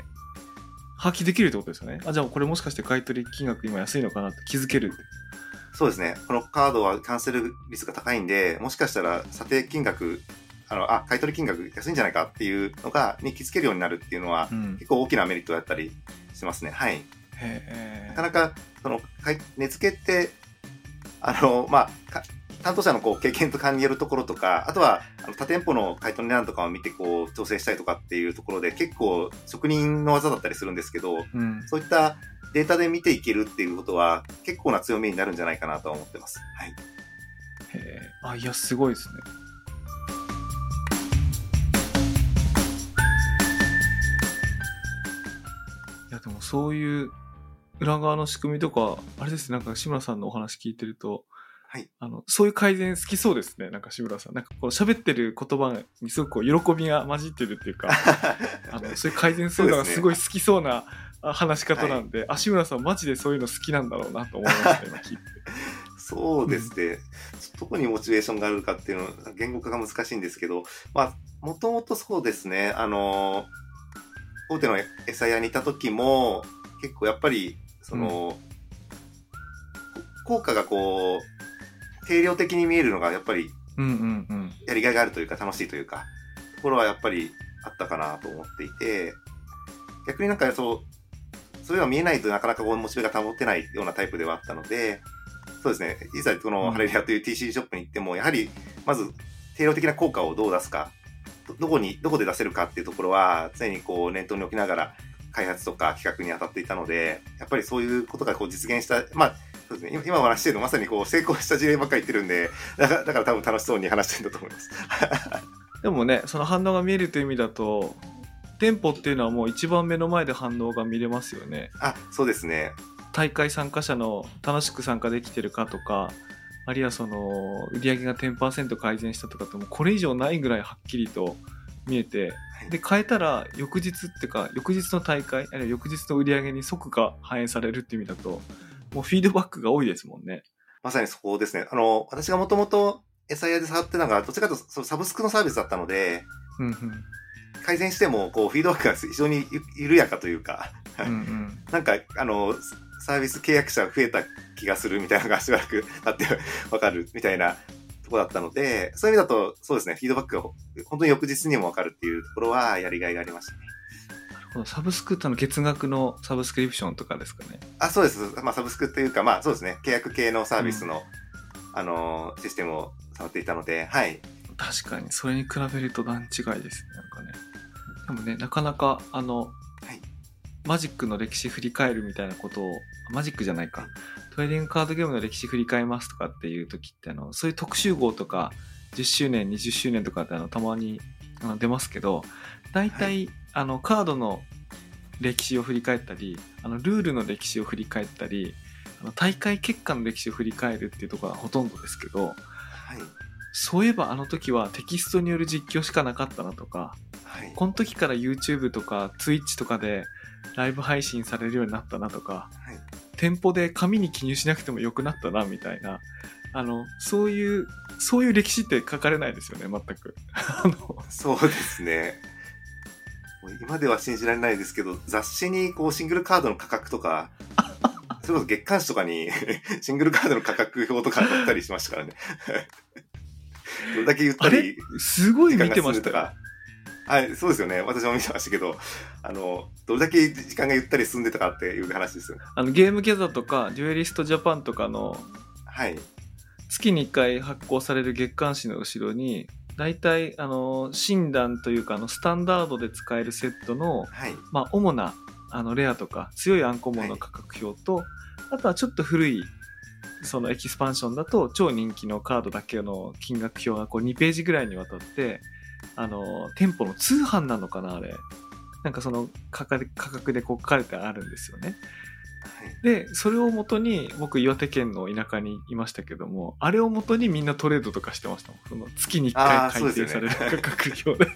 把握できるってことですよねあじゃあこれもしかして買い取り金額今安いのかなって気づけるそうですね。このカードはキャンセル率が高いんで、もしかしたら査定金額、あの、あ、買い取り金額安いんじゃないかっていうのが、に気づけるようになるっていうのは、うん結構大きなメリットだったりしますね。はい。へなかなか、その、値付けって、あの、まあ、か担当者のこう経験と勘によるところとか、あとは、あの他店舗の買い取り値段とかを見て、こう、調整したりとかっていうところで、結構、職人の技だったりするんですけど、うんそういったデータで見ていけるっていうことは、結構な強みになるんじゃないかなとは思ってます。はい。へえあいやすごいですねいやでもそういう裏側の仕組みとかあれですねなんか志村さんのお話聞いてるとはい。あのそういう改善好きそうですね。なんか志村さん。なんかこう喋ってる言葉にすごくこう喜びが混じってるっていうか。(laughs) あのそういう改善するのがすごい好きそうなあ話し方なんで、あ志村さんマジでそういうの好きなんだろうなと思いました今聞いて。そうですね。どこにモチベーションがあるかっていうのは、言語化が難しいんですけど、まあ、もともとそうですね、あの、大手の餌屋にいた時も、結構やっぱり、その、効果がこう、定量的に見えるのがやっぱりうんうんうん。やりがいがあるというか楽しいというか、ところはやっぱりあったかなと思っていて、逆になんかそう、それが見えないとなかなかこうモチベが保てないようなタイプではあったので、そうですね、いざこうん。のハレリアという TC ショップに行っても、やはりまず定量的な効果をどう出すか、どどこに、どこで出せるかっていうところは常にこう念頭に置きながら開発とか企画に当たっていたので、やっぱりそういうことがこう実現した、まあ、そうですね、今話ししてるのまさにこう成功した事例ばっかり言ってるんで、だからだから多分楽しそうに話してるんだと思います。(laughs) でもねその反応が見えるという意味だと店舗っていうのはもう一番目の前で反応が見れますよねあ、そうですね。大会参加者の楽しく参加できてるかとかあるいはその売り上げが10%改善したとかってもうこれ以上ないぐらいはっきりと見えてはいで変えたら翌日っていうか翌日の大会あるいは翌日の売り上げに即が反映されるっていう意味だともうフィードバックが多いですもんね。まさにそこですね。あの、私がもともと SIR で触ってたのが、どっちかというとそのサブスクのサービスだったので、うんうん改善しても、こう、フィードバックが非常にゆ緩やかというか、うんうん (laughs) なんか、あの、サービス契約者が増えた気がするみたいなのがしばらく経ってわかるみたいなところだったので、そういう意味だと、そうですね、フィードバックが本当に翌日にもわかるっていうところはやりがいがありましたね。このサブスクってのは月額のサブスクリプションとかですかね。あ、そうです。まあ、サブスクっていうか、まあ、そうですね、契約系のサービスの、あの、システムを触っていたので、はい。確かに。それに比べると段違いですねなんかね。でもねなかなかあの、はい。マジックの歴史振り返るみたいなことをマジックじゃないか。トレーディングカードゲームの歴史振り返りますとかっていう時ってあのそういう特集号とか10周年20周年とかってあのたまにあの出ますけど大体、あのカードの歴史を振り返ったりあのルールの歴史を振り返ったりあの大会結果の歴史を振り返るっていうところがほとんどですけどはい。そういえばあの時はテキストによる実況しかなかったなとか、はい。この時から YouTube とか Twitch とかでライブ配信されるようになったなとか、はい店舗で紙に記入しなくてもよくなったなみたいな、あの、そういう、そういう歴史って書かれないですよね、全く。(laughs) あの、そうですね。今では信じられないですけど、雑誌にこうシングルカードの価格とか、(laughs) それこそ月刊誌とかに (laughs) シングルカードの価格表とか載ったりしましたからね。(laughs) どれだけ言ったり、すごい見てましたか。はい、そうですよね。私も見てましたけど、あの、どれだけ時間がゆったり進んでたかっていう話ですよね。あの、ゲームギャザーとか、デュエリストジャパンとかのはい。月に1回発行される月刊誌の後ろに大体あの診断というかあのスタンダードで使えるセットの、はい。まあ、主なあのレアとか強いアンコモンの価格表と、あとはちょっと古いそのエキスパンションだと超人気のカードだけの金額表がこう2ページぐらいにわたってあの店舗の通販なのかなあれなんかその価格で価格でこう書かれてあるんですよね。はい。でそれをもとに僕岩手県の田舎にいましたけどもあれをもとにみんなトレードとかしてましたもん。その月に1あー回改定される価格表で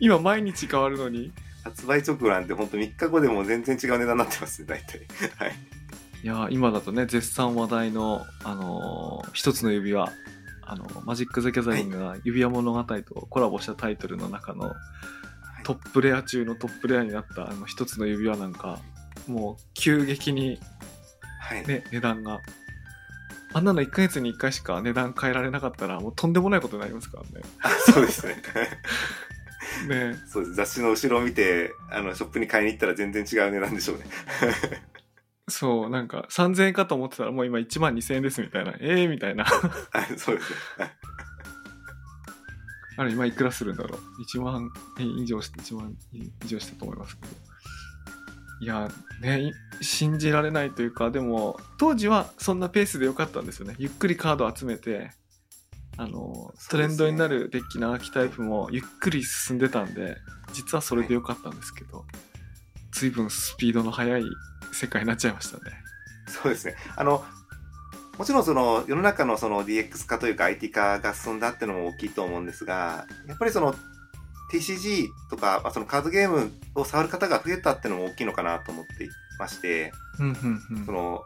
今毎日変わるのに。発売直後なんて本当3日後でも全然違う値段になってますね、大体。はい。いやー今だとね絶賛話題の、あのー一つの指輪。あのマジック・ザ・ギャザリングが指輪物語とコラボしたタイトルの中のトップレア中のトップレアになったあの一つの指輪なんかもう急激にはい。ね、値段が。あんなの1ヶ月に1回しか値段変えられなかったら、もうとんでもないことになりますからあそうですね。(laughs) ね。ねそうです。雑誌の後ろを見て、あの、ショップに買いに行ったら全然違う値段でしょうね。そう、なんか3000円かと思ってたらもう今1万2000円ですみたいな。ええー、みたいな。はい、そうですね。はいあれ今いくらするんだろう。1万円以上して、1万円以上したと思いますけど。いや、ね、い信じられないというか、でも、当時はそんなペースでよかったんですよね。ゆっくりカード集めて、あの、トレンドになるデッキのアーキタイプもゆっくり進んでたんで、実はそれでよかったんですけど、随分スピードの速い世界になっちゃいましたね。そうですね。あの、もちろんその世の中のその DX 化というか IT 化が進んだっていうのも大きいと思うんですが、やっぱりその TCG とか、まあ、そのカードゲームを触る方が増えたっていうのも大きいのかなと思っていまして、うん、うん、その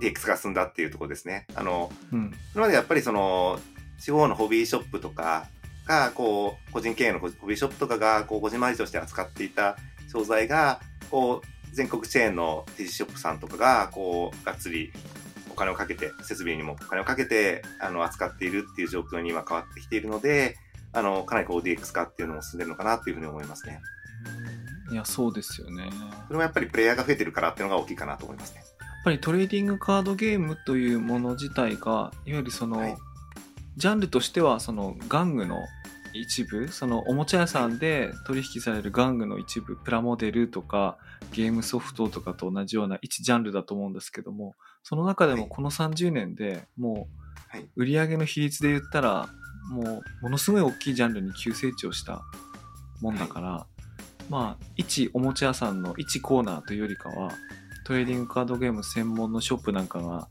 DX が進んだっていうところですね。あの、うん。うん。それまでやっぱりその地方のホビーショップとかが、こう、個人経営のホビーショップとかが、こう、個人回りとして扱っていた商材が、こう、全国チェーンの TG ショップさんとかが、こう、がっつりお金をかけて、設備にもお金をかけて、あの、扱っているっていう状況に今変わってきているので、あの、かなりこう DX 化っていうのも進んでるのかなっていうふうに思いますね。いや、そうですよね。それもやっぱりプレイヤーが増えてるからっていうのが大きいかなと思いますね。やっぱりトレーディングカードゲームというもの自体がいわゆるその、はいジャンルとしてはその玩具の一部そのおもちゃ屋さんで取引される玩具の一部プラモデルとかゲームソフトとかと同じような一ジャンルだと思うんですけどもその中でもはいこの30年でもはいう売上の比率で言ったらもうものすごい大きいジャンルに急成長したもんだから、まあ一おもちゃ屋さんの一コーナーというよりかはトレーディングカードゲーム専門のショップなんかが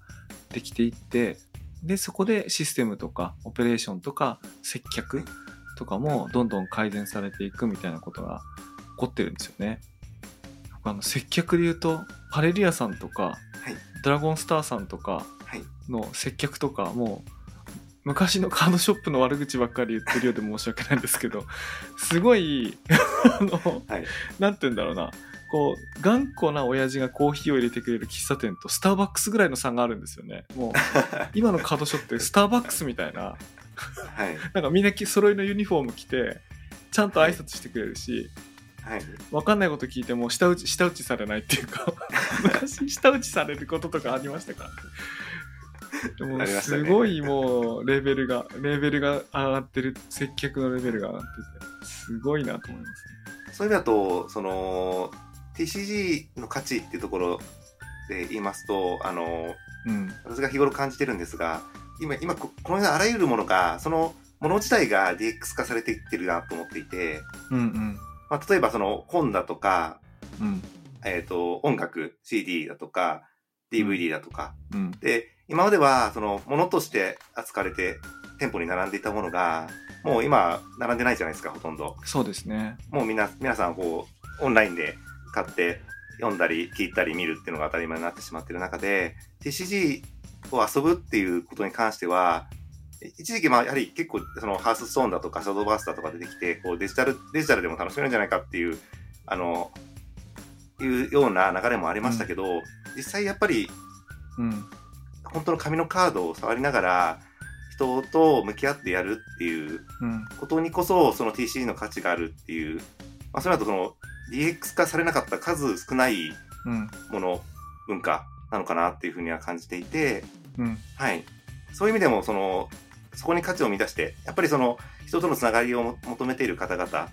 できていってでそこでシステムとかオペレーションとか接客とかもどんどん改善されていくみたいなことが起こってるんですよね。あの接客で言うとパレリアさんとかはい。ドラゴンスターさんとかはい。の接客とかもう昔のカードショップの悪口ばっかり言ってるようで申し訳ないんですけどすごいあのはい。なんて言うんだろうなこう頑固な親父がコーヒーを入れてくれる喫茶店とスターバックスぐらいの差があるんですよねもう (laughs) 今のカードショップってスターバックスみたいなはい。なんかみんな揃いのユニフォーム着てちゃんと挨拶してくれるし、はい。分かんないこと聞いても舌打ち舌打ちされないっていうか (laughs) 昔舌打ちされることとかありましたか？もありましたね。すごいもうレベルがレベルが上がってる接客のレベルが上がっててすごいなと思いますね。そういう意味だと、その、TCG の価値っていうところで言いますと、あの、うん。私が日頃感じてるんですが、今、今、ここのようなあらゆるものが、そのもの自体が DX 化されていってるなと思っていて、うんうん。まあ、例えばその本だとか、うん。えっ、と、音楽、CD だとか、DVD だとか。うん。で、今までは、その、ものとして扱われて、店舗に並んでいたものが、もう今、並んでないじゃないですか、ほとんど。そうですね。もうみんな、皆さん、こう、オンラインで買って、読んだり、聞いたり、見るっていうのが当たり前になってしまっている中で、TCG を遊ぶっていうことに関しては、一時期、まあ、やはり結構、その、ハースストーンだとか、シャドーバースターとか出てきて、こう、デジタル、デジタルでも楽しめるんじゃないかっていう、あの、いうような流れもありましたけど、実際やっぱり、うん本当の紙のカードを触りながら、人と向き合ってやるっていううんことにこそ、その TCG の価値があるっていう、まあ、それだとその DX 化されなかった数少ないうんもの、文化なのかなっていうふうには感じていて、うんはい。そういう意味でも、その、そこに価値を見出して、やっぱりその、人とのつながりをも求めている方々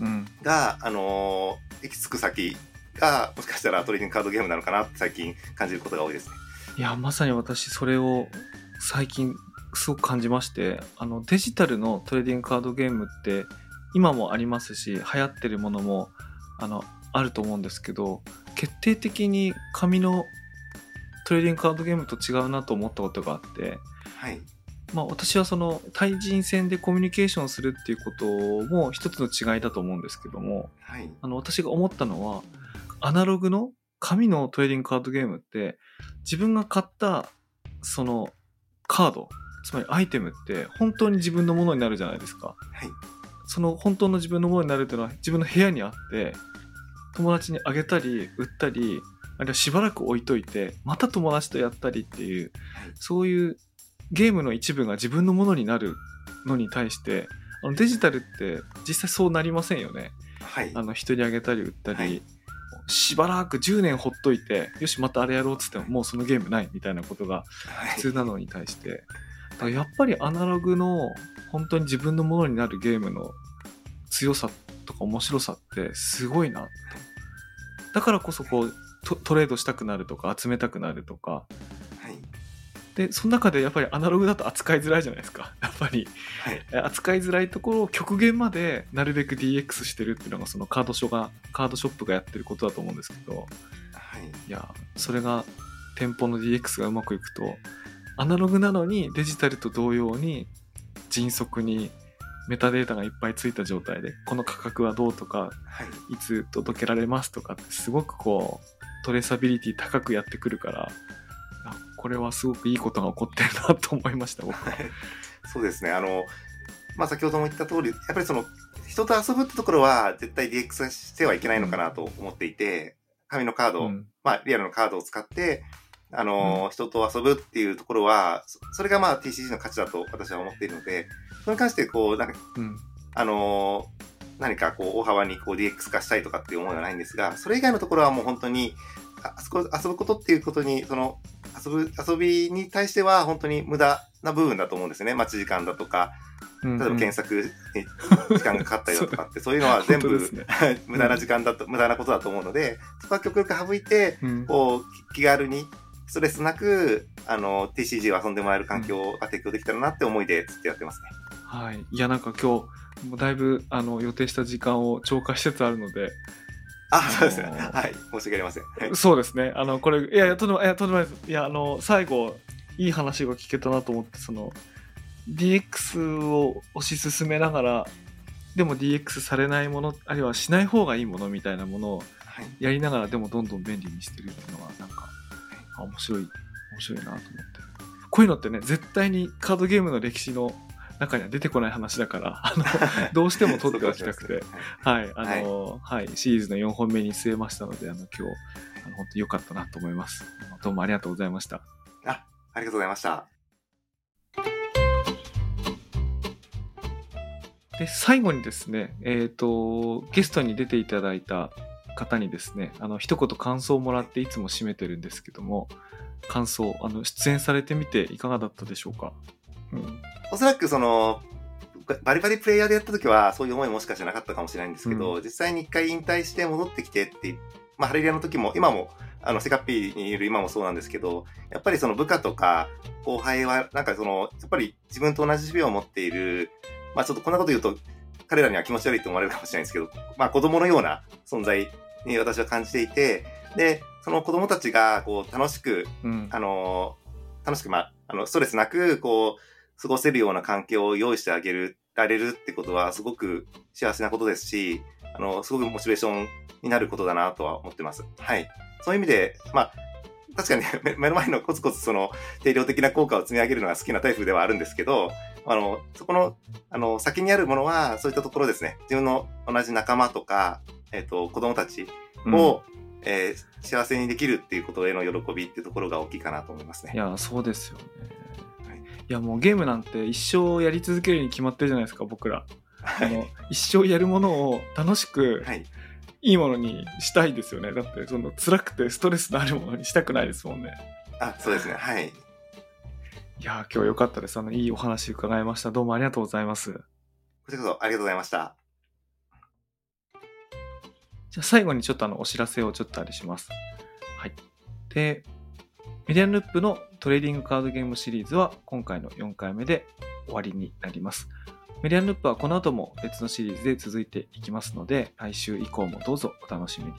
うんが、あのー行き着く先が、もしかしたらトレーディングカードゲームなのかなって最近感じることが多いですね。いやまさに私それを最近すごく感じましてあのデジタルのトレーディングカードゲームって今もありますし流行ってるものもあのあると思うんですけど決定的に紙のトレーディングカードゲームと違うなと思ったことがあって、はい。まあ、私はその対人戦でコミュニケーションするっていうことも一つの違いだと思うんですけどもはい。あの私が思ったのはアナログの紙のトレーディングカードゲームって自分が買ったそのカードつまりアイテムって本当に自分のものになるじゃないですか。はい。その本当の自分のものになるっていうのは自分の部屋にあって友達にあげたり売ったりあるいはしばらく置いといてまた友達とやったりっていうはい。そういうゲームの一部が自分のものになるのに対してあのデジタルって実際そうなりませんよね。はい。あの人にあげたり売ったり、はいしばらく10年ほっといてよしまたあれやろうっつってももうそのゲームないみたいなことがはい普通なのに対してだからやっぱりアナログの本当に自分のものになるゲームの強さとか面白さってすごいなとだからこそこうトトレードしたくなるとか集めたくなるとかはい。でその中でやっぱりアナログだと扱いづらいじゃないですか (laughs) やっぱりはい。え扱いづらいところを極限までなるべく DX してるっていうのがそのカードショがカードショップがやってることだと思うんですけどはい。いやそれが店舗の DX がうまくいくとアナログなのにデジタルと同様に迅速にメタデータがいっぱいついた状態でこの価格はどうとかはい。いつ届けられますとかってすごくこうトレーサビリティ高くやってくるからあこれはすごくいいことが起こってるなと思いました僕は。(laughs) そうですね。あの、まあ、先ほども言った通り、やっぱりその、人と遊ぶってところは絶対 DX してはいけないのかなと思っていて、紙のカード、うんまあ、リアルのカードを使って、あの、人と遊ぶっていうところは、そそれがまあ TCG の価値だと私は思っているので、それに関してこう、なんか、うんあの何かこう、大幅にこう DX 化したいとかっていう思いはないんですが、それ以外のところはもう本当に、ああそこ、遊ぶことっていうことに、その、遊ぶ、遊びに対しては本当に無駄な部分だと思うんですね。待ち時間だとか、例えば検索に時間がかかったりだとかって、そう。いうのは全部、ね。無駄な時間だと、無駄なことだと思うので、そこは極力省いて、うん。こう、き気軽に、ストレスなく、あの、TCG を遊んでもらえる環境が提供できたらなって思いでずっとやってますね。はい。いや、なんか今日、もうだいぶあの予定した時間を超過しつつあるので、あ、そうですね。あのーはい。申し訳ありません。はい。そうですね。あの、これ、いやいや、とんでもいや、とんでもないです。いや、あの、最後、いい話が聞けたなと思って、その、DX を推し進めながら、でも DX されないもの、あるいはしない方がいいものみたいなものをはい。やりながら、でもどんどん便利にしてるっていうのは、なんか、あ面白い、面白いなと思って。こういうのってね、絶対にカードゲームの歴史の中には出てこない話だから、あの、(laughs) どうしても取っておきたくて、はい、あの、はい、シリーズの4本目に据えましたので、あの、今日、あの、本当に良かったなと思います。どうもありがとうございました。あ、ありがとうございました。で、最後にですね、えっ、と、ゲストに出ていただいた方にですね、あの、一言感想をもらっていつも締めてるんですけども、感想、あの、出演されてみていかがだったでしょうか？うん。おそらくその、バリバリプレイヤーでやった時はそういう思いもしかしてなかったかもしれないんですけど、う実際に一回引退して戻ってきてって、まあハレリアの時も、今も、あの、セカッピーにいる今もそうなんですけど、やっぱりその部下とか後輩は、なんかその、やっぱり自分と同じ守備を持っている、まあちょっとこんなこと言うと、彼らには気持ち悪いと思われるかもしれないですけど、まあ子供のような存在に私は感じていて、で、その子供たちが、こう、楽しくうん。あの、楽しく、まあ、あの、ストレスなく、こう、過ごせるような環境を用意してあげる、られるってことは、すごく幸せなことですし、あの、すごくモチベーションになることだなとは思ってます。はい。そういう意味で、まあ、確かにね、(laughs) 目目の前のコツコツその定量的な効果を積み上げるのが好きなタイプではあるんですけど、あの、そこの、あの、先にあるものは、そういったところですね。自分の同じ仲間とか、えっ、と、子供たちうんを、えー幸せにできるっていうことへの喜びっていうところが大きいかなと思いますね。いや、そうですよね。はいいや、もうゲームなんて一生やり続けるに決まってるじゃないですか、僕ら。はい。あの、一生やるものを楽しく、はい。いいものにしたいですよね。だって、その辛くてストレスのあるものにしたくないですもんね。あ、そうですね。はい。いやー、今日良かったです。あの、いいお話伺いました。どうもありがとうございます。こちらこそありがとうございました。じゃあ最後にちょっとあの、お知らせをちょっとあれします。はい。で、メディアンループのトレーディングカードゲームシリーズは今回の4回目で終わりになります。メディアンループはこの後も別のシリーズで続いていきますので、来週以降もどうぞお楽しみに。